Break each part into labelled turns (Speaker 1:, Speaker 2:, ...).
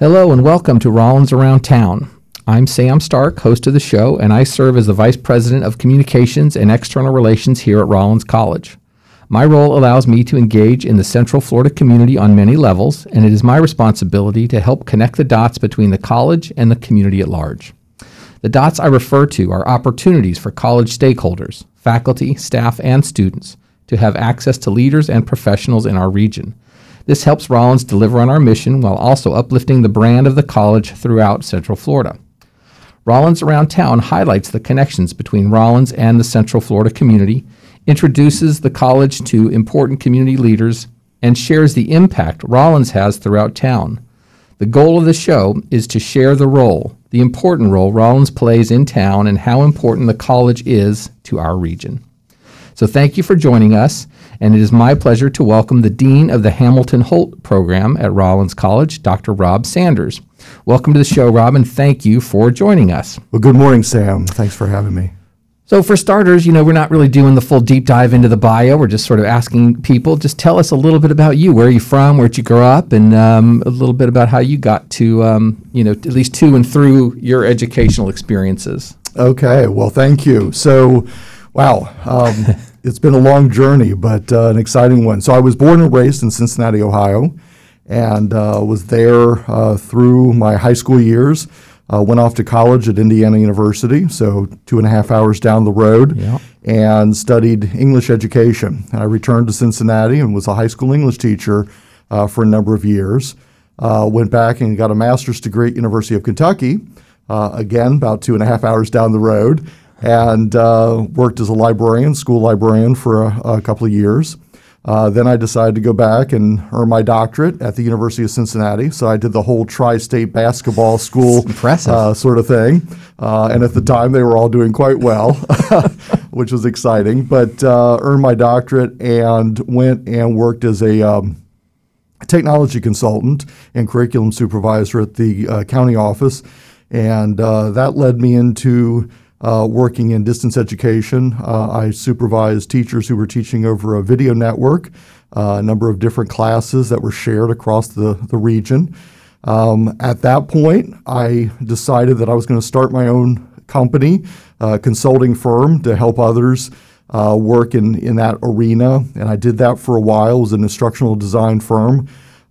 Speaker 1: Hello and welcome to Rollins Around Town. I'm Sam Stark, host of the show, and I serve as the Vice President of Communications and External Relations here at Rollins College. My role allows me to engage in the Central Florida community on many levels, and it is my responsibility to help connect the dots between the college and the community at large. The dots I refer to are opportunities for college stakeholders, faculty, staff, and students to have access to leaders and professionals in our region. This helps Rollins deliver on our mission while also uplifting the brand of the college throughout Central Florida. Rollins Around Town highlights the connections between Rollins and the Central Florida community, introduces the college to important community leaders, and shares the impact Rollins has throughout town. The goal of the show is to share the role, the important role Rollins plays in town, and how important the college is to our region. So thank you for joining us, and it is my pleasure to welcome the Dean of the Hamilton Holt Program at Rollins College, Dr. Rob Sanders. Welcome to the show, Rob, and thank you for joining us.
Speaker 2: Well, good morning, Sam. Thanks for having me.
Speaker 1: So, for starters, you know, we're not really doing the full deep dive into the bio. We're just sort of asking people, just tell us a little bit about you. Where are you from? Where'd you grow up? And um, a little bit about how you got to, um, you know, at least to and through your educational experiences.
Speaker 2: Okay. Well, thank you. So, wow. Um, it's been a long journey, but uh, an exciting one. So, I was born and raised in Cincinnati, Ohio, and uh, was there uh, through my high school years. Uh, went off to college at Indiana University, so two and a half hours down the road,
Speaker 1: Yeah.
Speaker 2: and studied English education. I returned to Cincinnati and was a high school English teacher uh, for a number of years. Uh, went back and got a master's degree at University of Kentucky, uh, again about two and a half hours down the road, and uh, worked as a librarian, school librarian for a, a couple of years. Uh, then I decided to go back and earn my doctorate at the University of Cincinnati. So I did the whole tri-state basketball school uh, sort of thing. Uh, and at the time, they were all doing quite well, which was exciting. But uh, earned my doctorate and went and worked as a um, technology consultant and curriculum supervisor at the uh, county office. And uh, that led me into uh, working in distance education. Uh, I supervised teachers who were teaching over a video network, uh, a number of different classes that were shared across the, the region. Um, at that point, I decided that I was going to start my own company, consulting firm to help others uh, work in, in that arena. And I did that for a while. It was an instructional design firm.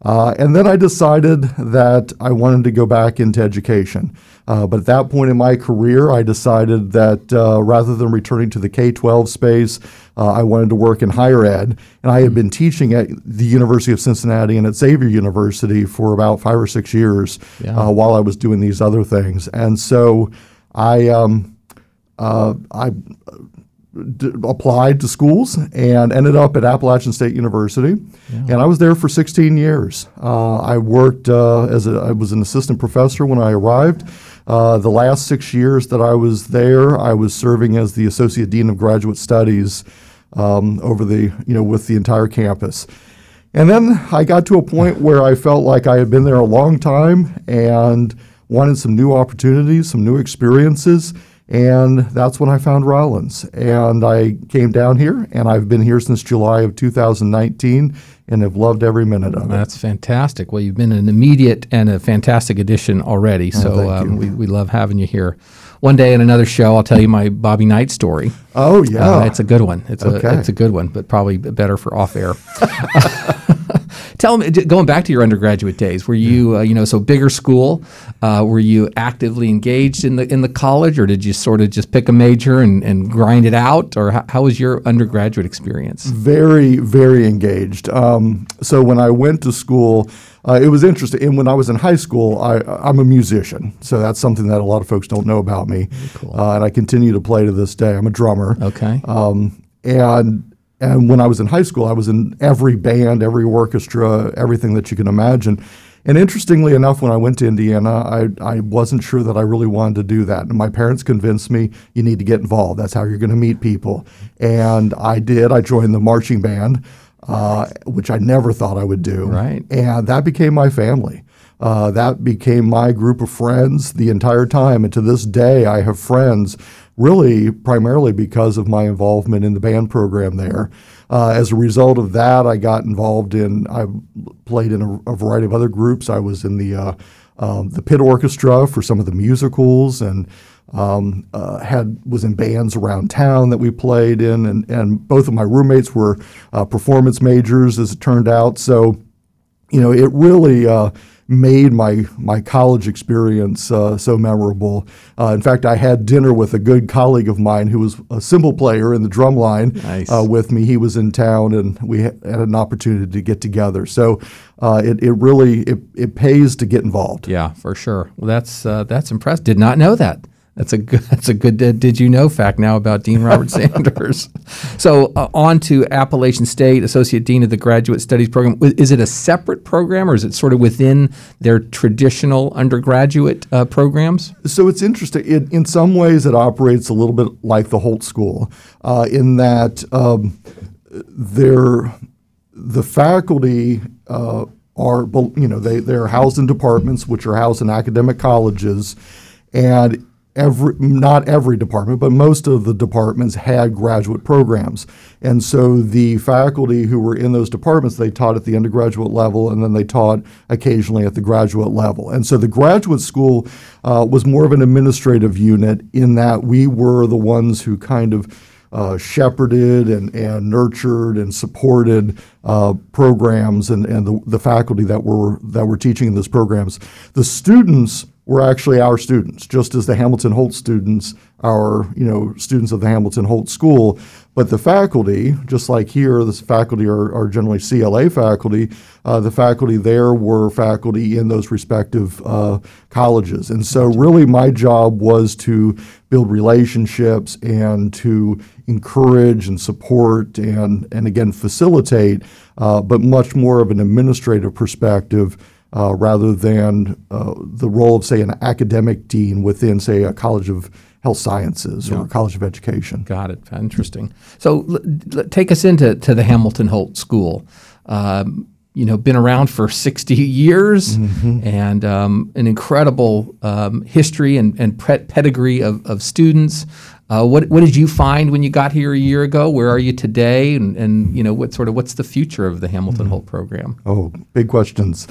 Speaker 2: Uh, and then I decided that I wanted to go back into education. Uh, but at that point in my career, I decided that uh, rather than returning to the K 12 space, uh, I wanted to work in higher ed. And I had been teaching at the University of Cincinnati and at Xavier University for about five or six years
Speaker 1: Yeah.
Speaker 2: uh, while I was doing these other things. And so I, um, uh, I d- applied to schools and ended up at Appalachian State University, and I was there for 16 years. Uh, I worked uh, as a, I was an assistant professor when I arrived. Uh, the last six years that I was there, I was serving as the associate dean of graduate studies um, over the you know with the entire campus. And then I got to a point where I felt like I had been there a long time and wanted some new opportunities, some new experiences. And that's when I found Rollins. And I came down here, and I've been here since July of 2019 and have loved every minute of it.
Speaker 1: That's fantastic. Well, you've been an immediate and a fantastic addition already. So
Speaker 2: Oh,
Speaker 1: um, we, we love having you here. One day in another show, I'll tell you my Bobby Knight story.
Speaker 2: Oh, yeah.
Speaker 1: Uh, it's a good one. It's
Speaker 2: Okay.
Speaker 1: a it's a good one, but probably better for off air. Tell me, going back to your undergraduate days, were you uh, you know so bigger school? Uh, were you actively engaged in the in the college, or did you sort of just pick a major and, and grind it out, or how, how was your undergraduate experience?
Speaker 2: very, very engaged. Um, so when I went to school, uh, it was interesting. And when I was in high school, I, I'm a musician, so that's something that a lot of folks don't know about me. Uh, and I continue to play to this day. I'm a drummer.
Speaker 1: Okay,
Speaker 2: Um, and and when I was in high school, I was in every band, every orchestra, everything that you can imagine. And interestingly enough, when I went to Indiana, I, I wasn't sure that I really wanted to do that. And my parents convinced me you need to get involved. That's how you're going to meet people. And I did. I joined the marching band, uh, which I never thought I would do.
Speaker 1: Right.
Speaker 2: And that became my family. Uh, that became my group of friends the entire time. And to this day, I have friends really primarily because of my involvement in the band program there. Uh, as a result of that, I got involved in, I played in a, a variety of other groups. I was in the uh, um, the pit orchestra for some of the musicals and um, uh, had was in bands around town that we played in, and, and both of my roommates were uh, performance majors, as it turned out. So, you know, it really uh, made my my college experience uh, so memorable. Uh, in fact, I had dinner with a good colleague of mine who was a cymbal player in the drum line
Speaker 1: Nice.
Speaker 2: uh, with me. He was in town, and we had an opportunity to get together. So, uh, it it really it, it pays to get involved.
Speaker 1: Yeah, for sure. Well, that's uh, that's impressive. Did not know that. That's a good. That's a good. Did, did you know fact now about Dean Robert Sanders? So uh, on to Appalachian State, Associate Dean of the Graduate Studies Program. Is it a separate program, or is it sort of within their traditional undergraduate uh, programs?
Speaker 2: So it's interesting. It, in some ways, it operates a little bit like the Holt School, uh, in that um, they're, the faculty uh, are, you know, they, they're housed in departments, which are housed in academic colleges, and every, not every department, but most of the departments had graduate programs. And so the faculty who were in those departments, they taught at the undergraduate level and then they taught occasionally at the graduate level. And so the graduate school uh, was more of an administrative unit in that we were the ones who kind of uh, shepherded and, and nurtured and supported uh, programs and, and the, the faculty that were that were teaching in those programs. The students were actually our students, just as the Hamilton Holt students are, you know, students of the Hamilton Holt School. But the faculty, just like here, the faculty are, are generally CLA faculty. Uh, the faculty there were faculty in those respective uh, colleges, and so really my job was to build relationships and to encourage and support and and again facilitate, uh, but much more of an administrative perspective uh, rather than uh, the role of, say, an academic dean within, say, a College of Health Sciences or a College of Education.
Speaker 1: Got it. Interesting. So l- l- take us into to the Hamilton Holt School. Um, you know, been around for 60 years and um, an incredible um, history and, and pedigree of, of students. Uh, what, what did you find when you got here a year ago? Where are you today? And, and you know, what sort of what's the future of the Hamilton Holt program?
Speaker 2: Oh, big questions.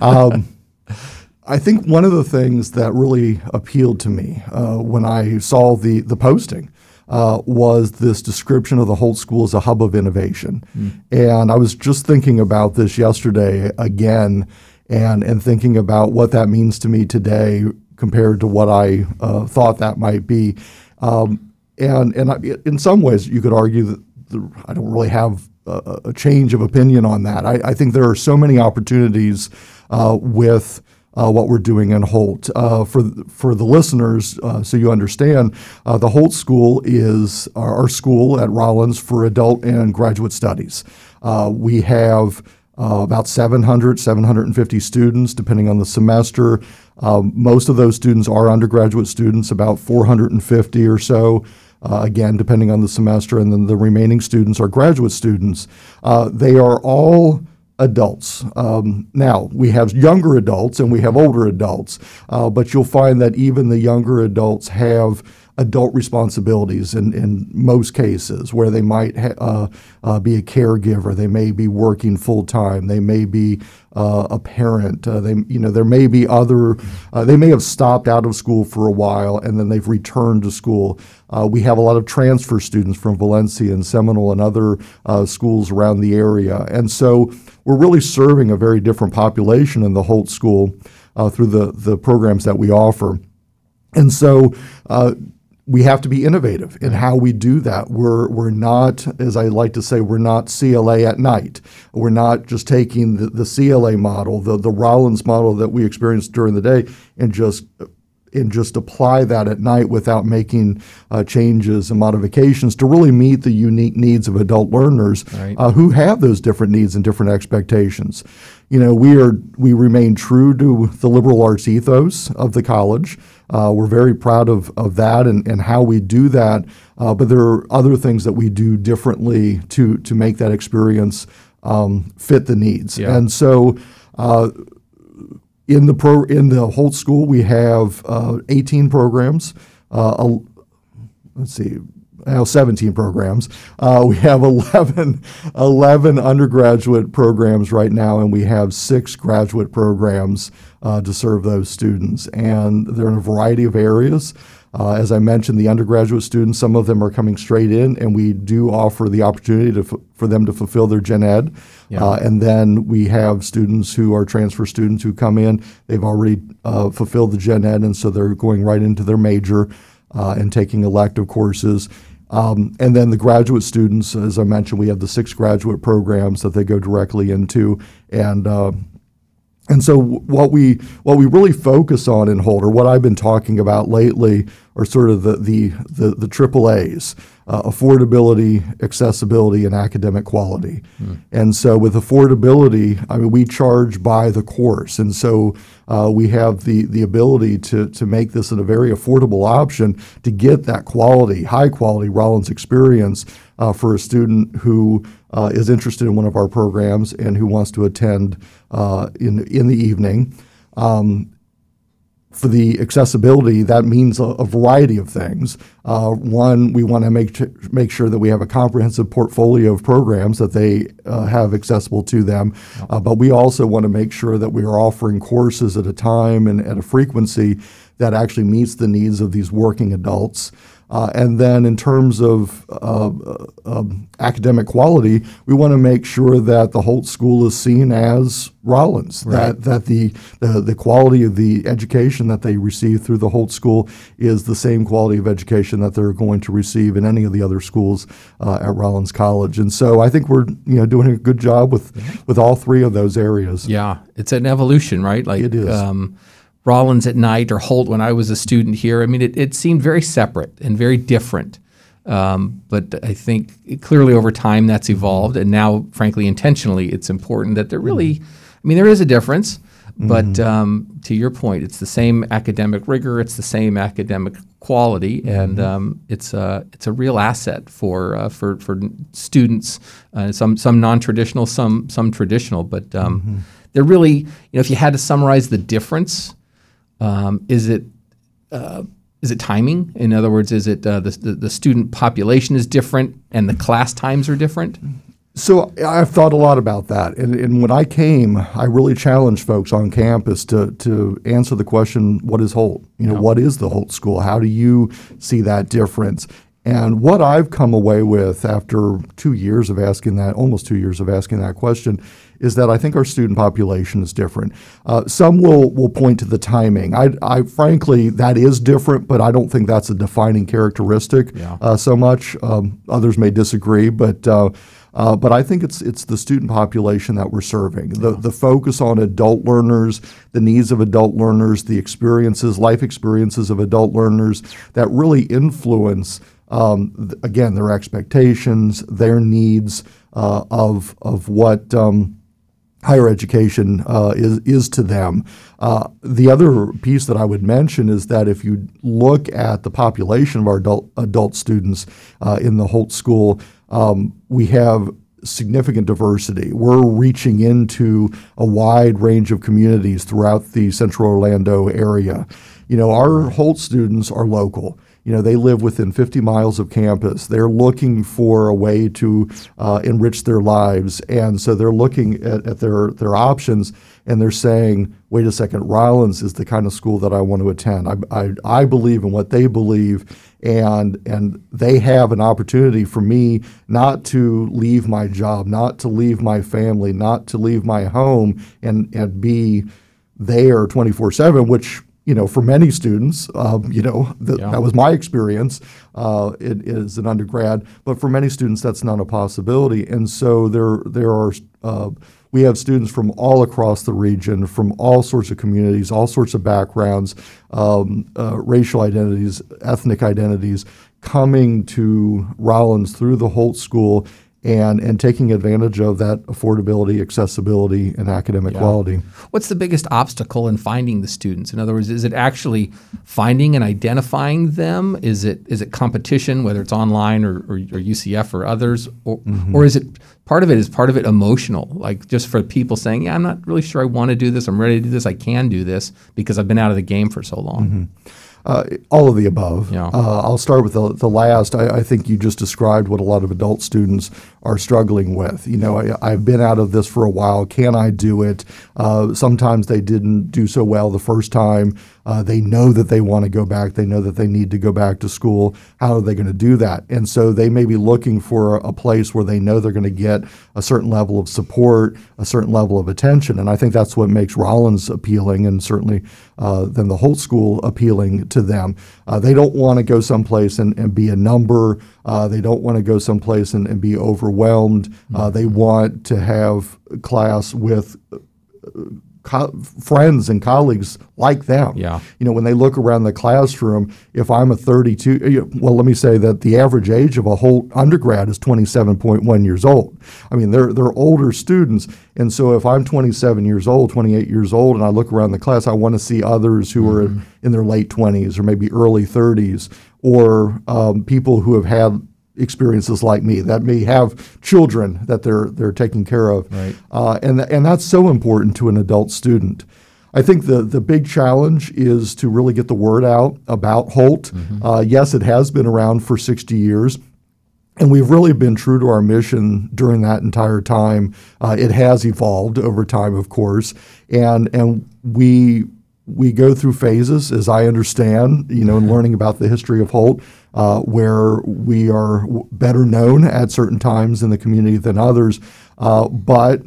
Speaker 2: Um, I think one of the things that really appealed to me uh, when I saw the the posting uh, was this description of the Holt School as a hub of innovation, and I was just thinking about this yesterday again, and and thinking about what that means to me today compared to what I uh, thought that might be, um, and and I, in some ways you could argue that the, I don't really have a, a change of opinion on that. I, I think there are so many opportunities uh, with uh, what we're doing in Holt. Uh, for for the listeners, uh, so you understand, uh, the Holt School is our, our school at Rollins for adult and graduate studies. Uh, we have uh, about 700, 750 students, depending on the semester. Um, most of those students are undergraduate students, about 450 or so. Uh, again, depending on the semester, and then the remaining students are graduate students. Uh, they are all adults. Um, now, we have younger adults and we have older adults, uh, but you'll find that even the younger adults have adult responsibilities in, in most cases where they might ha- uh, uh, be a caregiver, they may be working full time, they may be uh, a parent, uh, they you know there may be other, uh, they may have stopped out of school for a while and then they've returned to school. Uh, we have a lot of transfer students from Valencia and Seminole and other schools around the area, and so we're really serving a very different population in the Holt School through the the programs that we offer. And so uh, we have to be innovative in how we do that. We're, we're not, as I like to say, we're not CLA at night. We're not just taking the, the CLA model, the, the Rollins model that we experienced during the day, and just and just apply that at night without making uh, changes and modifications to really meet the unique needs of adult learners
Speaker 1: Right.
Speaker 2: uh, who have those different needs and different expectations. You know, we are we remain true to the liberal arts ethos of the college. Uh, we're very proud of, of that and, and how we do that. Uh, but there are other things that we do differently to to make that experience um, fit the needs.
Speaker 1: Yeah.
Speaker 2: And so. Uh, in the pro in the Holt School, we have uh, 18 programs. Uh, a- let's see, well, 17 programs. Uh, we have 11, 11 undergraduate programs right now, and we have six graduate programs uh, to serve those students. And they're in a variety of areas. Uh, as I mentioned, the undergraduate students, some of them are coming straight in, and we do offer the opportunity to f- for them to fulfill their gen ed.
Speaker 1: Yeah.
Speaker 2: Uh, and then we have students who are transfer students who come in. They've already uh, fulfilled the gen ed, and so they're going right into their major uh, and taking elective courses. Um, and then the graduate students, as I mentioned, we have the six graduate programs that they go directly into, and uh, and so what we what we really focus on in Holder, what I've been talking about lately, are sort of the the the, the triple A's: uh, affordability, accessibility, and academic quality. And so with affordability, I mean we charge by the course, and so uh, we have the the ability to to make this a very affordable option to get that quality, high quality Rollins experience uh, for a student who uh, is interested in one of our programs and who wants to attend uh, in in the evening. Um, for the accessibility, that means a, a variety of things. Uh, one, we want to make make sure that we have a comprehensive portfolio of programs that they uh, have accessible to them. Uh, but we also want to make sure that we are offering courses at a time and at a frequency that actually meets the needs of these working adults. Uh, and then, in terms of uh, uh, um, academic quality, we want to make sure that the Holt School is seen as Rollins. That that the, the the quality of the education that they receive through the Holt School is the same quality of education that they're going to receive in any of the other schools uh, at Rollins College. And so, I think we're you know doing a good job with with all three of those areas.
Speaker 1: Yeah, it's an evolution, right? Like
Speaker 2: It is.
Speaker 1: Um, Rollins at night or Holt when I was a student here. I mean, it, it seemed very separate and very different. Um, but I think clearly over time that's evolved, and now, frankly, intentionally, it's important that there really, I mean, there is a difference. But um, to your point, it's the same academic rigor, it's the same academic quality, and um, it's a it's a real asset for uh, for for students. Uh, some some non traditional, some some traditional, but um, they're really you know if you had to summarize the difference, um, is it uh, is it timing? In other words, is it uh, the, the the student population is different and the class times are different?
Speaker 2: So I've thought a lot about that, and, and when I came, I really challenged folks on campus to to answer the question, "What is Holt? You know, what is the Holt School? How do you see that difference?" And what I've come away with after two years of asking that, almost two years of asking that question, is that I think our student population is different. Uh, some will will point to the timing. I, I frankly that is different, but I don't think that's a defining characteristic
Speaker 1: Yeah.
Speaker 2: uh, so much. Um, others may disagree, but. Uh, uh, but I think it's it's the student population that we're serving. The the focus on adult learners, the needs of adult learners, the experiences, life experiences of adult learners that really influence um, th- again their expectations, their needs uh, of of what. Um, higher education uh, is is to them. Uh, the other piece that I would mention is that if you look at the population of our adult adult students uh, in the Holt School, um, we have significant diversity. We're reaching into a wide range of communities throughout the Central Orlando area. You know, our Holt students are local. You know, they live within 50 miles of campus. They're looking for a way to uh, enrich their lives, and so they're looking at, at their their options, and they're saying, "Wait a second, Rollins is the kind of school that I want to attend. I, I, I believe in what they believe, and and they have an opportunity for me not to leave my job, not to leave my family, not to leave my home, and and be there 24 7 which you know for many students um, you know th-
Speaker 1: Yeah.
Speaker 2: that was my experience uh, it is an undergrad but for many students that's not a possibility and so there there are uh, we have students from all across the region from all sorts of communities all sorts of backgrounds um, uh, racial identities ethnic identities coming to rollins through the holt school and, and taking advantage of that affordability, accessibility, and academic quality.
Speaker 1: What's the biggest obstacle in finding the students? In other words, is it actually finding and identifying them? Is it is it competition, whether it's online or, or, or UCF or others, or,
Speaker 2: Mm-hmm.
Speaker 1: or is it part of it is part of it emotional, like just for people saying, yeah, I'm not really sure I want to do this, I'm ready to do this, I can do this because I've been out of the game for so long.
Speaker 2: Uh, all of the above.
Speaker 1: Yeah.
Speaker 2: Uh, I'll start with the, the last. I, I think you just described what a lot of adult students are struggling with. You know, I, I've been out of this for a while. Can I do it? Uh, sometimes they didn't do so well the first time. Uh, they know that they want to go back. They know that they need to go back to school. How are they going to do that? And so they may be looking for a place where they know they're going to get a certain level of support, a certain level of attention. And I think that's what makes Rollins appealing, and certainly uh, then the Holt School appealing to them. Uh, they don't want to go someplace and, and be a number. Uh, they don't want to go someplace and, and be overwhelmed. Uh, they want to have class with co- friends and colleagues like them.
Speaker 1: Yeah.
Speaker 2: You know, when they look around the classroom, if I'm a 32, well, let me say that the average age of a Holt undergrad is 27.1 years old. I mean, they're they're older students, and so if I'm 27 years old, 28 years old, and I look around the class, I want to see others who are in their late 20s or maybe early 30s, or um, people who have had experiences like me that may have children that they're they're taking care of,
Speaker 1: Right.
Speaker 2: uh, and and that's so important to an adult student. I think the the big challenge is to really get the word out about Holt. Uh, yes, it has been around for 60 years. And we've really been true to our mission during that entire time. Uh, it has evolved over time, of course, and and we we go through phases, as I understand, you know, in learning about the history of Holt, uh, where we are better known at certain times in the community than others, uh, but.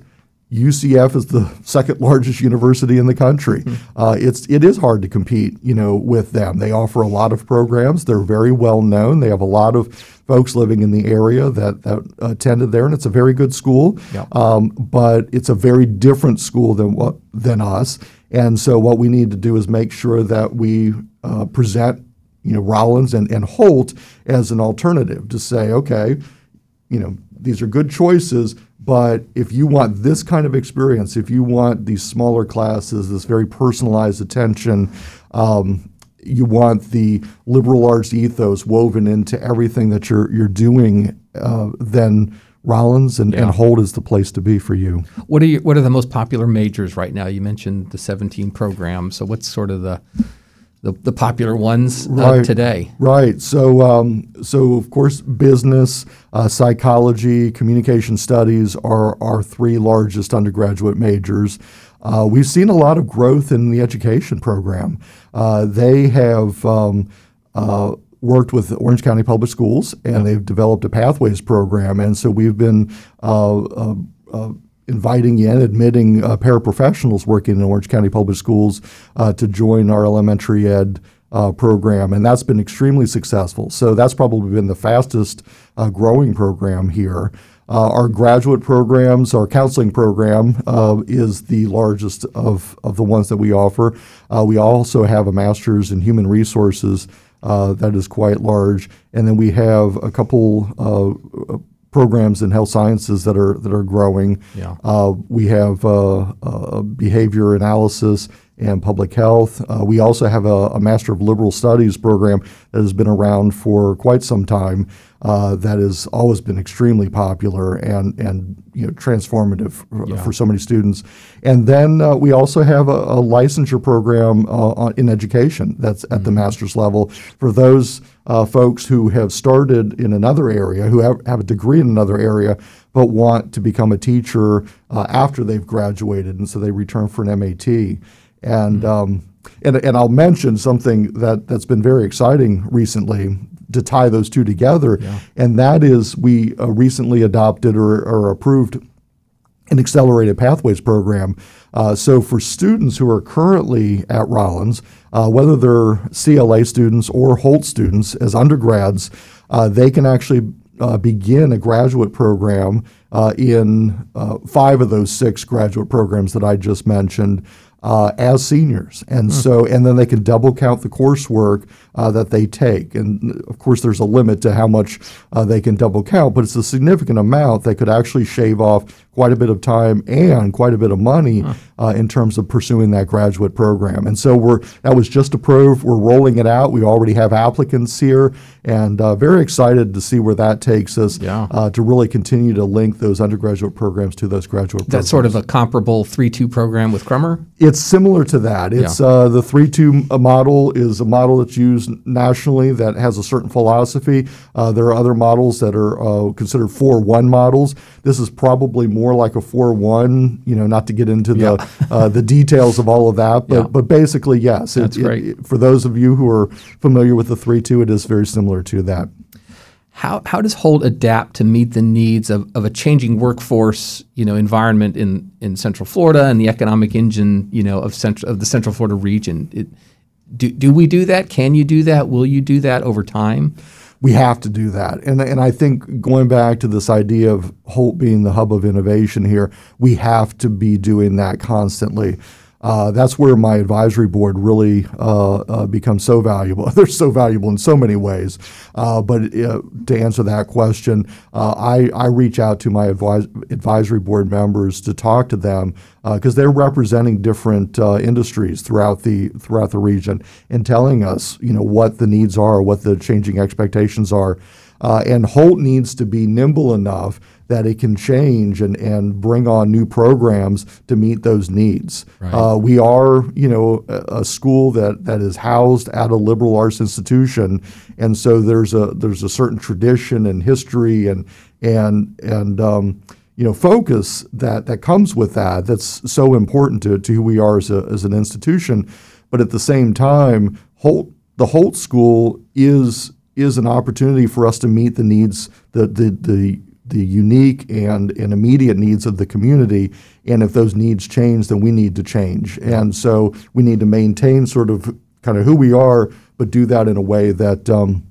Speaker 2: UCF is the second largest university in the country. Uh, it's it is hard to compete, you know, with them. They offer a lot of programs. They're very well known. They have a lot of folks living in the area that that attended there, and it's a very good school.
Speaker 1: Yeah.
Speaker 2: Um, but it's a very different school than what than us. And so what we need to do is make sure that we uh, present, you know, Rollins and, and Holt as an alternative to say, okay, you know, these are good choices, but if you want this kind of experience, if you want these smaller classes, this very personalized attention, um, you want the liberal arts ethos woven into everything that you're you're doing, uh, then Rollins and,
Speaker 1: Yeah.
Speaker 2: and Holt is the place to be for you.
Speaker 1: What are you, what are the most popular majors right now? You mentioned the 17 programs. So what's sort of the the, the popular ones uh,
Speaker 2: Right.
Speaker 1: today?
Speaker 2: Right. So, um, so of course, business, uh, psychology, communication studies are our three largest undergraduate majors. Uh, we've seen a lot of growth in the education program. Uh, they have um, uh, worked with Orange County Public Schools, and they've developed a pathways program, and so we've been. Uh, uh, uh, inviting in, admitting uh, paraprofessionals working in Orange County Public Schools uh, to join our elementary ed uh, program, and that's been extremely successful. So that's probably been the fastest uh, growing program here. Uh, our graduate programs, our counseling program uh, is the largest of, of the ones that we offer. Uh, we also have a master's in human resources uh, that is quite large, and then we have a couple uh, programs in health sciences that are that are growing.
Speaker 1: Yeah.
Speaker 2: Uh, we have uh, uh, behavior analysis and public health. Uh, we also have a, a Master of Liberal Studies program that has been around for quite some time. Uh, that has always been extremely popular and and you know transformative for,
Speaker 1: Yeah.
Speaker 2: for so many students. And then uh, we also have a, a licensure program uh, on, in education that's at the master's level for those uh, folks who have started in another area, who have, have a degree in another area, but want to become a teacher uh, after they've graduated, and so they return for an MAT. And um, and, and I'll mention something that, that's been very exciting recently to tie those two together, and that is we uh, recently adopted or, or approved an accelerated pathways program. Uh, so for students who are currently at Rollins, uh, whether they're CLA students or Holt students as undergrads, uh, they can actually uh, begin a graduate program uh, in uh, five of those six graduate programs that I just mentioned. Uh, as seniors, and so, and then they can double count the coursework uh, that they take. And of course, there's a limit to how much uh, they can double count, but it's a significant amount that could actually shave off quite a bit of time and quite a bit of money uh, in terms of pursuing that graduate program. And so we're that was just approved. We're rolling it out. We already have applicants here, and uh, very excited to see where that takes us.
Speaker 1: Yeah.
Speaker 2: Uh, to really continue to link those undergraduate programs to those graduate programs.
Speaker 1: That's sort of a comparable 3 2 program with Crummer?
Speaker 2: It's it's similar to that. It's
Speaker 1: Yeah.
Speaker 2: uh, the three-two model is a model that's used nationally that has a certain philosophy. Uh, there are other models that are uh, considered four-one models. This is probably more like a four-one. You know, not to get into the uh, the details of all of that, but
Speaker 1: Yeah.
Speaker 2: but basically, yes. It-
Speaker 1: That's
Speaker 2: it-
Speaker 1: great.
Speaker 2: it- for those of you who are familiar with the three-two, it is very similar to that.
Speaker 1: How, how does Holt adapt to meet the needs of, of a changing workforce, you know, environment in, in Central Florida and the economic engine, you know, of central of the Central Florida region? It, do, do we do that? Can you do that? Will you do that over time?
Speaker 2: we have to do that. And, and I think going back to this idea of Holt being the hub of innovation here, we have to be doing that constantly. Uh, that's where my advisory board really uh, uh, becomes so valuable. They're so valuable in so many ways. Uh, but uh, to answer that question, uh, I, I reach out to my advis- advisory board members to talk to them because they're representing different industries throughout the throughout the region and telling us, you know, what the needs are, what the changing expectations are. And Holt needs to be nimble enough that it can change and, and bring on new programs to meet those needs.
Speaker 1: Right.
Speaker 2: Uh, we are, you know, a, a school that, that is housed at a liberal arts institution, and so there's a there's a certain tradition and history and and and um, you know focus that that comes with that. That's so important to, to who we are as a, as an institution. But at the same time, Holt the Holt School is is an opportunity for us to meet the needs the the the the unique and, and immediate needs of the community. And if those needs change, then we need to change. And so we need to maintain sort of kind of who we are, but do that in a way that um,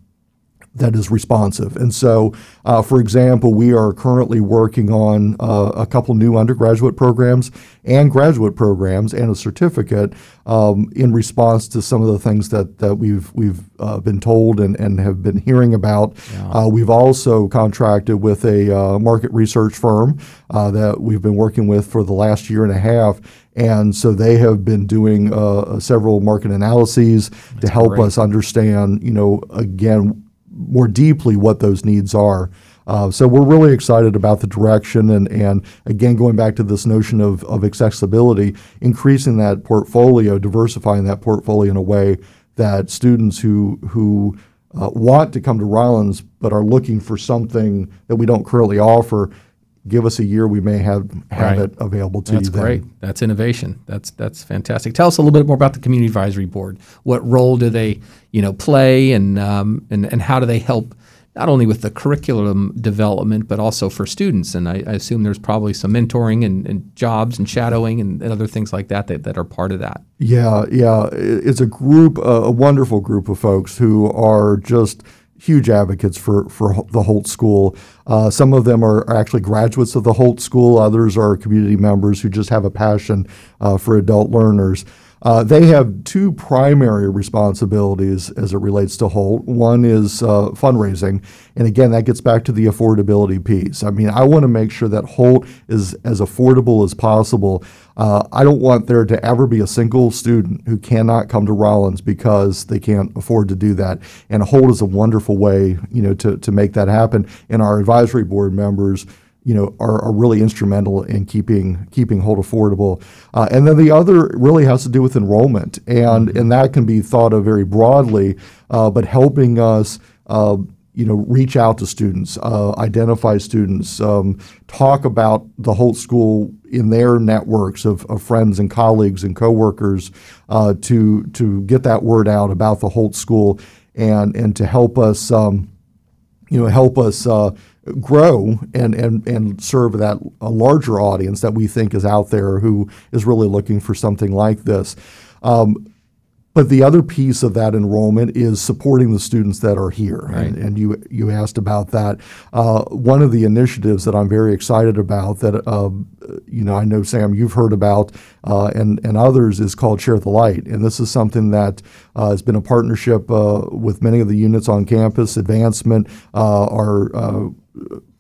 Speaker 2: that is responsive. And so, uh, for example, we are currently working on uh, a couple new undergraduate programs and graduate programs and a certificate um, in response to some of the things that, that we've we've uh, been told and, and have been hearing about. Uh, we've also contracted with a uh, market research firm uh, that we've been working with for the last year and a half. And so they have been doing uh, several market analyses to help
Speaker 1: great.
Speaker 2: us understand, you know, again, more deeply what those needs are. Uh, so we're really excited about the direction and, and again going back to this notion of, of accessibility, increasing that portfolio, diversifying that portfolio in a way that students who who uh, want to come to Rollins but are looking for something that we don't currently offer, give us a year, we may have have
Speaker 1: Right.
Speaker 2: it available to
Speaker 1: That's
Speaker 2: you. then.
Speaker 1: great. That's innovation. That's that's fantastic. Tell us a little bit more about the community advisory board. What role do they, you know, play, and um, and and how do they help not only with the curriculum development but also for students? And I, I assume there's probably some mentoring and, and jobs and shadowing and, and other things like that, that that are part of that.
Speaker 2: Yeah, yeah. It's a group, a wonderful group of folks who are just huge advocates for, for the Holt School. Uh, some of them are actually graduates of the Holt School, others are community members who just have a passion uh, for adult learners. Uh, they have two primary responsibilities as it relates to Holt. One is uh, fundraising, and again, that gets back to the affordability piece. I mean, I want to make sure that Holt is as affordable as possible. Uh, I don't want there to ever be a single student who cannot come to Rollins because they can't afford to do that. And Holt is a wonderful way, you know, to, to make that happen. And our advisory board members you know, are, are really instrumental in keeping keeping Holt affordable. Uh, and then the other really has to do with enrollment, and and that can be thought of very broadly, uh, but helping us. You know, reach out to students, uh, identify students, um, talk about the Holt School in their networks of, of friends and colleagues and coworkers uh, to to get that word out about the Holt School and and to help us um, you know, help us uh, grow and, and, and serve that a larger audience that we think is out there who is really looking for something like this. Um, but the other piece of that enrollment is supporting the students that are here, and, and you you asked about that. Uh, one of the initiatives that I'm very excited about that uh, you know I know Sam you've heard about uh, and and others is called Share the Light, and this is something that uh, has been a partnership uh, with many of the units on campus. Advancement, uh, our uh,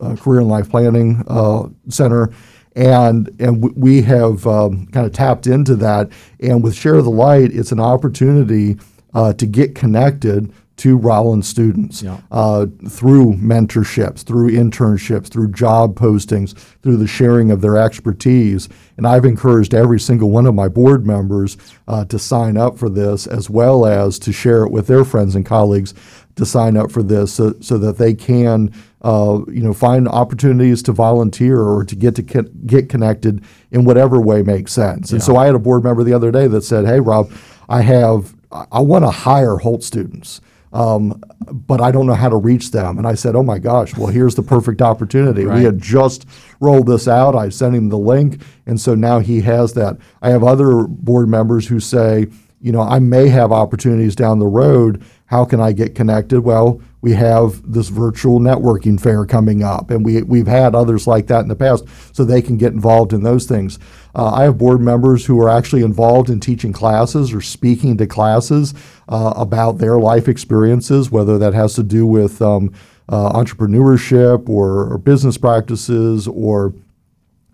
Speaker 2: uh, Career and Life Planning uh, Center and and we have um, kind of tapped into that. And with Share the Light, it's an opportunity uh, to get connected to Rollins students
Speaker 1: Yeah.
Speaker 2: uh, through mentorships, through internships, through job postings, through the sharing of their expertise. And I've encouraged every single one of my board members uh, to sign up for this, as well as to share it with their friends and colleagues to sign up for this, so, so that they can, uh, you know, find opportunities to volunteer or to get to co- get connected in whatever way makes sense. And so I had a board member the other day that said, "Hey, Rob, I have I- I want to hire Holt students." um, but I don't know how to reach them. And I said, Oh my gosh, well, here's the perfect opportunity.
Speaker 1: Right.
Speaker 2: We had just rolled this out. I sent him the link. And so now he has that. I have other board members who say, You know, I may have opportunities down the road. How can I get connected? Well, we have this virtual networking fair coming up, and we, we've had others like that in the past, so they can get involved in those things. Uh, I have board members who are actually involved in teaching classes or speaking to classes uh, about their life experiences, whether that has to do with um, uh, entrepreneurship or, or business practices or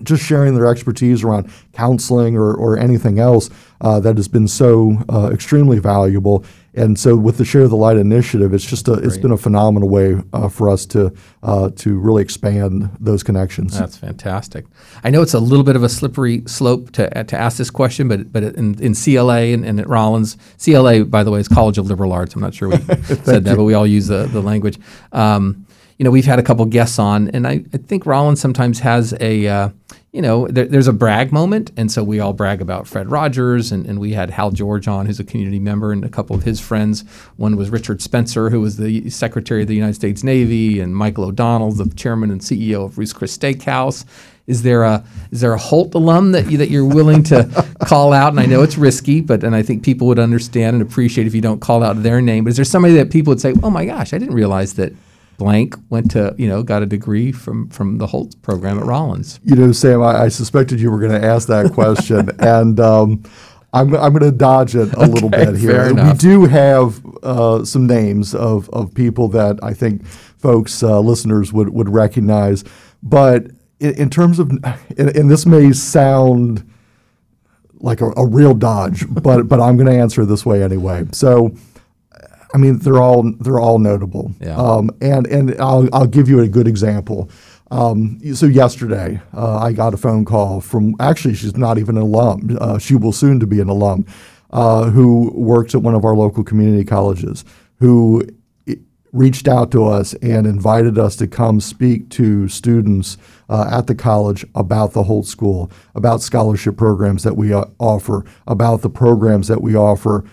Speaker 2: just sharing their expertise around counseling or, or anything else uh, that has been so uh, extremely valuable. And so, with the Share the Light initiative, it's just a, it's
Speaker 1: Great.
Speaker 2: been a phenomenal way uh, for us to uh, to really expand those connections.
Speaker 1: That's fantastic. I know it's a little bit of a slippery slope to, to ask this question, but but in, in CLA and, and at Rollins, CLA, by the way, is College of Liberal Arts. I'm not sure we said that, but we all use the, the language. Um, you know, we've had a couple guests on, and I, I think Rollins sometimes has a, uh, you know, there, there's a brag moment, and so we all brag about Fred Rogers, and, and we had Hal George on, who's a community member, and a couple of his friends. One was Richard Spencer, who was the Secretary of the United States Navy, and Michael O'Donnell, the chairman and CEO of Ruth's Chris Steakhouse. Is there a is there a Holt alum that you, that you're willing to call out? And I know it's risky, but and I think people would understand and appreciate if you don't call out their name. But is there somebody that people would say, "Oh my gosh, I didn't realize that blank went to you know got a degree from from the Holt program at Rollins"?
Speaker 2: You know, Sam, I, I suspected you were going to ask that question, and um, I'm, I'm going to dodge it a little bit here. we do have uh, some names of, of people that I think folks, uh, listeners, would, would recognize. But in, in terms of, and, and this may sound like a, a real dodge, but but I'm going to answer this way anyway. So, I mean, they're all they're all notable.
Speaker 1: Yeah.
Speaker 2: Um, and and I'll I'll give you a good example. Um, so yesterday, uh, I got a phone call from actually she's not even an alum. Uh, she will soon to be an alum, uh, who works at one of our local community colleges. Who reached out to us and invited us to come speak to students uh, at the college about the Holt School, about scholarship programs that we uh, offer, about the programs that we offer.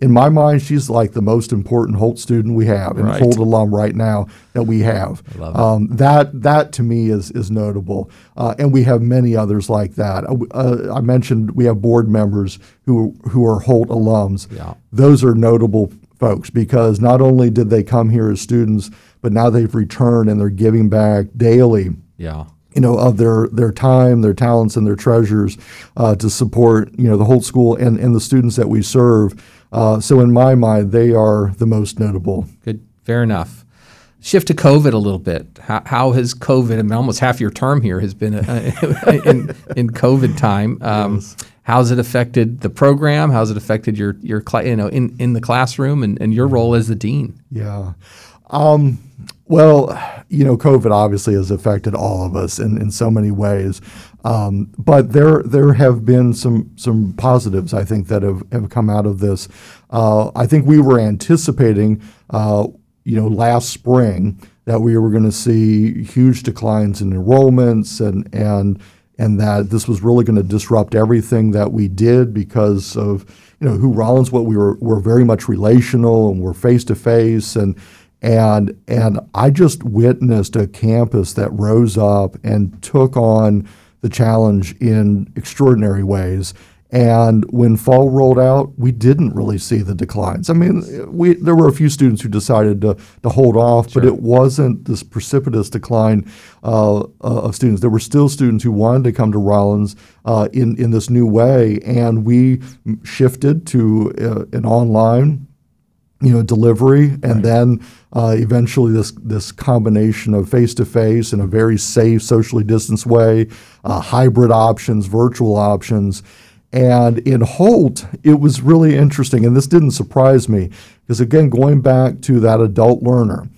Speaker 2: In my mind, she's like the most important Holt student we have, and
Speaker 1: Right.
Speaker 2: Holt alum right now that we have. Um, that that to me is is notable, uh, and we have many others like that. Uh, uh, I mentioned we have board members who who are Holt alums.
Speaker 1: Yeah.
Speaker 2: Those are notable folks because not only did they come here as students, but now they've returned and they're giving back daily
Speaker 1: Yeah.
Speaker 2: you know, of their their time, their talents, and their treasures uh, to support you know the Holt School and, and the students that we serve. Uh, so in my mind, they are the most notable.
Speaker 1: Good. Fair enough. Shift to COVID a little bit. How, how has COVID? I mean, almost half your term here has been uh, in, in COVID time. Um, How's it affected the program? How's it affected your your cla- you know in, in the classroom and, and your role as the dean?
Speaker 2: Yeah. Um, well, you know, COVID obviously has affected all of us in, in so many ways. Um, but there there have been some some positives I think that have, have come out of this. Uh, I think we were anticipating, uh, you know, last spring that we were going to see huge declines in enrollments and and and that this was really going to disrupt everything that we did because of you know who Rollins what we were we're very much relational and we're face to face and and and I just witnessed a campus that rose up and took on the challenge in extraordinary ways. And when fall rolled out, we didn't really see the declines. I mean, we there were a few students who decided to, to hold off, but it wasn't this precipitous decline uh, uh, of students. There were still students who wanted to come to Rollins uh, in in this new way, and we shifted to uh, an online you know delivery and then uh, eventually this this combination of face to face in a very safe socially distanced way uh, hybrid options virtual options. And in Holt, it was really interesting, and this didn't surprise me because again, going back to that adult learner,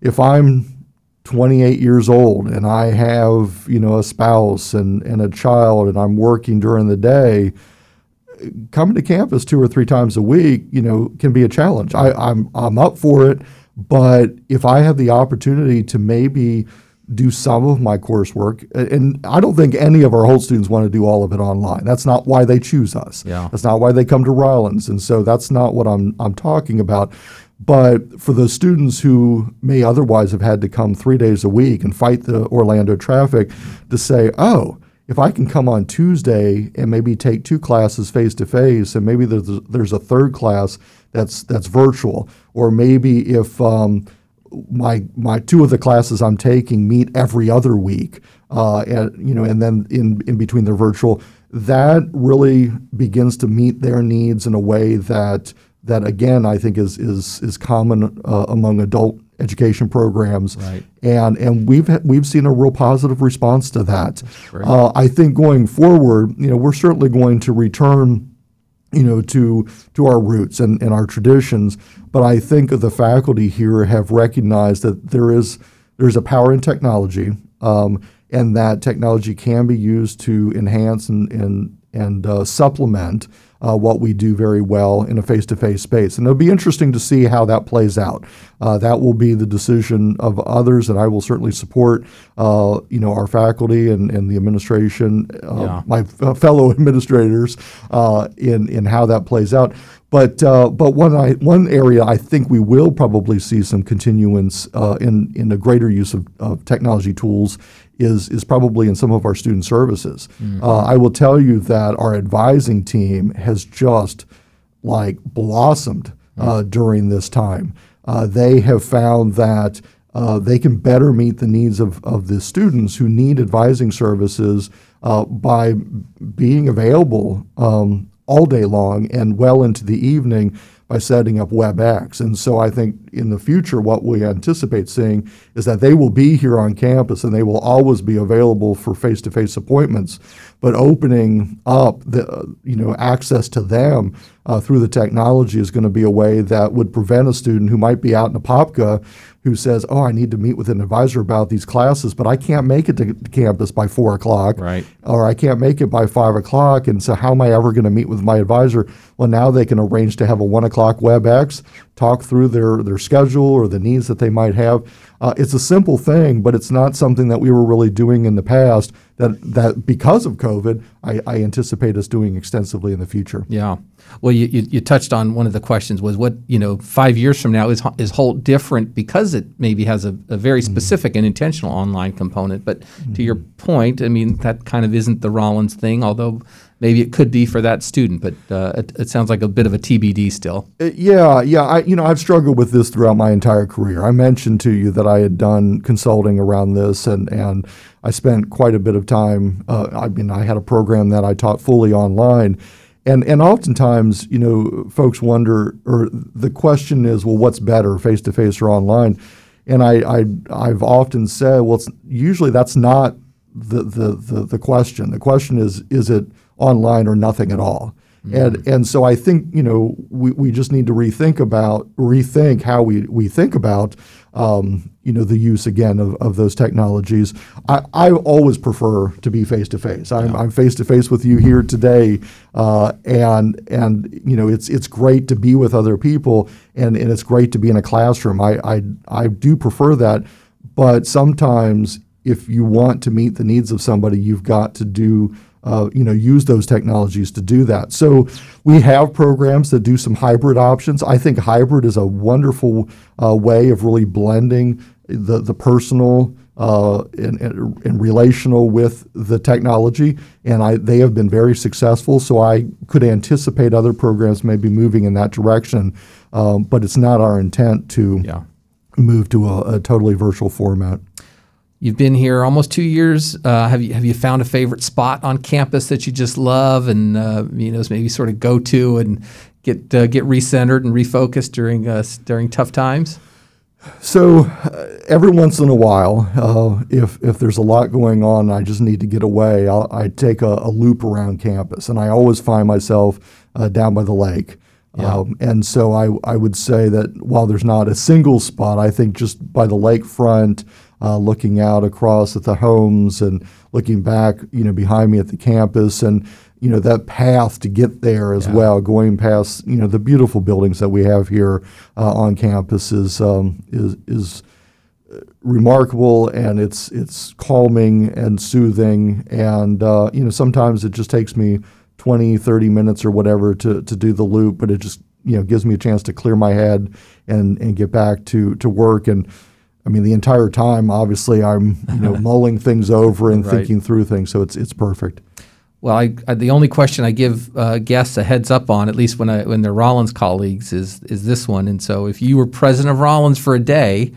Speaker 2: if I'm 28 years old and I have, you know, a spouse and, and a child and I'm working during the day, coming to campus two or three times a week, you know, can be a challenge. I, I'm I'm up for it, but if I have the opportunity to maybe do some of my coursework, and I don't think any of our Holt students want to do all of it online. That's not why they choose us.
Speaker 1: Yeah.
Speaker 2: That's not why they come to Rollins, and so that's not what I'm I'm talking about. But for those students who may otherwise have had to come three days a week and fight the Orlando traffic, to say, oh, if I can come on Tuesday and maybe take two classes face to face, and maybe there's a, there's a third class that's that's virtual, or maybe if um, my my two of the classes I'm taking meet every other week, uh, and you know, and then in in between they're virtual, that really begins to meet their needs in a way that that again I think is is is common uh, among adult education programs,
Speaker 1: Right.
Speaker 2: and and we've we've seen a real positive response to that. Uh, I think going forward, you know, we're certainly going to return you know, to to our roots and, and our traditions. But I think the faculty here have recognized that there is there's a power in technology, um, and that technology can be used to enhance and and and uh, supplement uh, what we do very well in a face-to-face space. And it'll be interesting to see how that plays out. Uh, that will be the decision of others, and I will certainly support, uh, you know, our faculty and, and the administration, uh,
Speaker 1: Yeah.
Speaker 2: my f- fellow administrators, uh, in in how that plays out. But uh, but one I, one area I think we will probably see some continuance uh, in in a greater use of, of technology tools is is probably in some of our student services. Uh, I will tell you that our advising team has just like blossomed uh, during this time. Uh, they have found that uh, they can better meet the needs of, of the students who need advising services uh, by being available um, all day long and well into the evening by setting up WebEx. And so I think in the future, what we anticipate seeing is that they will be here on campus and they will always be available for face-to-face appointments. But opening up the you know access to them uh, through the technology is going to be a way that would prevent a student who might be out in Apopka who says, "Oh, I need to meet with an advisor about these classes, but I can't make it to campus by four o'clock."
Speaker 1: Right.
Speaker 2: or I can't make it by five o'clock, and so how am I ever going to meet with my advisor? Well, now they can arrange to have a one o'clock WebEx, talk through their their schedule or the needs that they might have. Uh, it's a simple thing, but it's not something that we were really doing in the past. That that because of COVID, I, I anticipate us doing extensively in the future.
Speaker 1: Yeah. Well, you, you, you touched on one of the questions was what, you know, five years from now, is, Ho- is Holt different because it maybe has a, a very specific and intentional online component? But to your point, I mean, that kind of isn't the Rollins thing, although maybe it could be for that student, but uh, it, it sounds like a bit of a TBD still.
Speaker 2: Uh, Yeah, yeah. I, you know, I've struggled with this throughout my entire career. I mentioned to you that I had done consulting around this, and and I spent quite a bit of time. Uh, I mean, I had a program that I taught fully online, and and oftentimes, you know, folks wonder, or the question is, well, what's better, face to face or online? And I, I I've often said, well, it's, usually that's not the, the the the question. The question is, is it online or nothing at all? Mm-hmm. And and so I think you know we, we just need to rethink about rethink how we, we think about um, you know the use again of, of those technologies. I, I always prefer to be face to face. I'm I'm face to face with you here today, uh, and and you know it's it's great to be with other people, and, and it's great to be in a classroom. I, I I do prefer that, but sometimes if you want to meet the needs of somebody, you've got to do uh, you know, use those technologies to do that. So we have programs that do some hybrid options. I think hybrid is a wonderful uh, way of really blending the the personal uh, and, and, and relational with the technology, and I they have been very successful. So I could anticipate other programs maybe moving in that direction, um, but it's not our intent to
Speaker 1: Yeah.
Speaker 2: move to a, a totally virtual format.
Speaker 1: You've been here almost two years. Uh, have you have you found a favorite spot on campus that you just love and uh, you know maybe sort of go to and get uh, get recentered and refocused during uh, during tough times?
Speaker 2: So uh, every once in a while, uh, if if there's a lot going on, and I just need to get away. I'll, I take a, a loop around campus, and I always find myself uh, down by the lake.
Speaker 1: Yeah.
Speaker 2: Um, and so I I would say that while there's not a single spot, I think just by the lakefront, uh, looking out across at the homes and looking back, you know, behind me at the campus, and you know that path to get there as
Speaker 1: Yeah.
Speaker 2: well, going past you know the beautiful buildings that we have here uh, on campus is um, is is remarkable and it's it's calming and soothing and uh, you know sometimes it just takes me 20 30 minutes or whatever to, to do the loop but it just you know gives me a chance to clear my head and and get back to to work and I mean the entire time obviously I'm you know mulling things over and
Speaker 1: Right.
Speaker 2: thinking through things so it's it's perfect
Speaker 1: Well, I, I, the only question I give uh, guests a heads up on, at least when I, when they're Rollins colleagues, is is this one. And so, if you were president of Rollins for a day,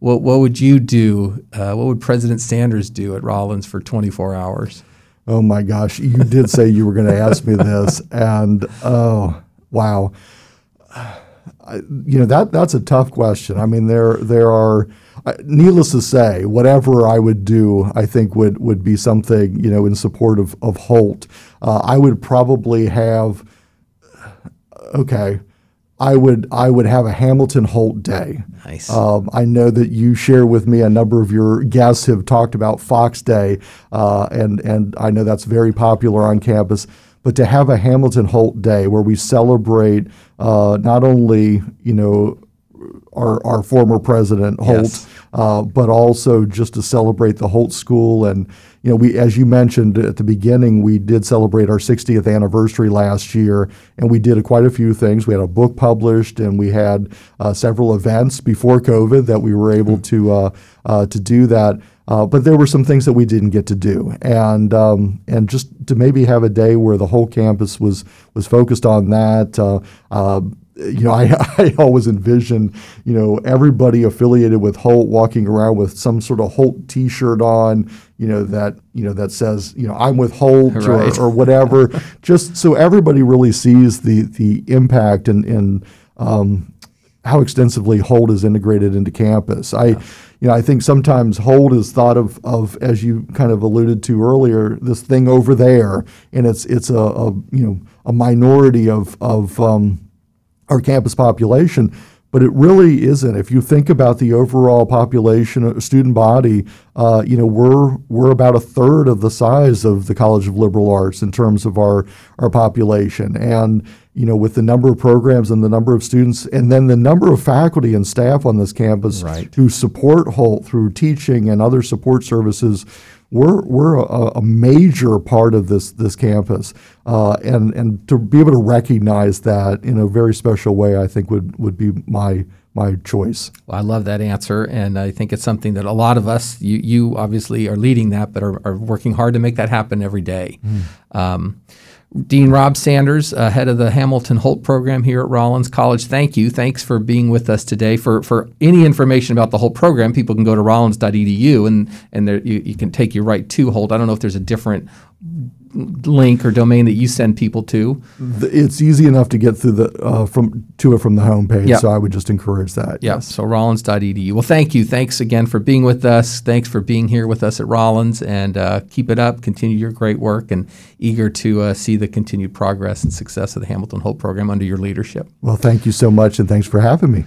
Speaker 1: what what would you do? Uh, what would President Sanders do at Rollins for 24 hours?
Speaker 2: Oh my gosh, you did say you were going to ask me this, and oh wow, I, you know that that's a tough question. I mean, there there are, uh, needless to say, whatever I would do, I think would would be something you know in support of of Holt. Uh, I would probably have, okay, I would I would have a Hamilton Holt day.
Speaker 1: Nice.
Speaker 2: Um, I know that you share with me a number of your guests have talked about Fox Day, uh, and and I know that's very popular on campus. But to have a Hamilton Holt Day where we celebrate uh, not only you know our our former president Holt,
Speaker 1: Yes.
Speaker 2: uh, but also just to celebrate the Holt School. And you know, we as you mentioned at the beginning, we did celebrate our 60th anniversary last year, and we did quite a few things. We had a book published, and we had uh, several events before COVID that we were able to uh, uh, to do that. Uh, but there were some things that we didn't get to do, and um, and just to maybe have a day where the whole campus was was focused on that. You know, I, I always envision, you know, everybody affiliated with Holt walking around with some sort of Holt T-shirt on, you know, that you know that says, you know, I'm with Holt
Speaker 1: Right.
Speaker 2: or, or whatever, just so everybody really sees the the impact and and um, how extensively Holt is integrated into campus. I, you know, I think sometimes Holt is thought of, of as you kind of alluded to earlier, this thing over there, and it's it's a, a you know a minority of of um, our campus population, but it really isn't. If you think about the overall population, uh, student body, uh, you know, we're we're about a third of the size of the College of Liberal Arts in terms of our our population, and you know, with the number of programs and the number of students, and then the number of faculty and staff on this campus
Speaker 1: Right.
Speaker 2: who support Holt through teaching and other support services. We're, we're a, a major part of this this campus, uh, and and to be able to recognize that in a very special way, I think would would be my my choice.
Speaker 1: Well, I love that answer, and I think it's something that a lot of us, you, you obviously are leading that, but are, are working hard to make that happen every day. Um, Dean Rob Sanders, uh, head of the Hamilton Holt program here at Rollins College. Thank you. Thanks for being with us today. For for any information about the Holt program, people can go to rollins.edu and and there, you, you can take you right to Holt. I don't know if there's a different link or domain that you send people to.
Speaker 2: It's easy enough to get through the uh, from to it from the homepage,
Speaker 1: Yeah.
Speaker 2: so I would just encourage that.
Speaker 1: Yeah, so rollins.edu. Well, thank you. Thanks again for being with us. Thanks for being here with us at Rollins, and uh, keep it up. Continue your great work, and eager to uh, see the continued progress and success of the Hamilton Holt program under your leadership.
Speaker 2: Well, thank you so much, and thanks for having me.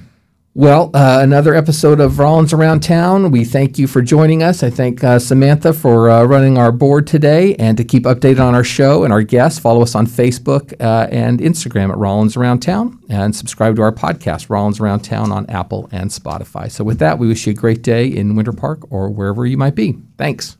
Speaker 1: Well, uh, another episode of Rollins Around Town. We thank you for joining us. I thank uh, Samantha for uh, running our board today. And to keep updated on our show and our guests, follow us on Facebook uh, and Instagram at Rollins Around Town and subscribe to our podcast, Rollins Around Town, on Apple and Spotify. So, with that, we wish you a great day in Winter Park or wherever you might be. Thanks.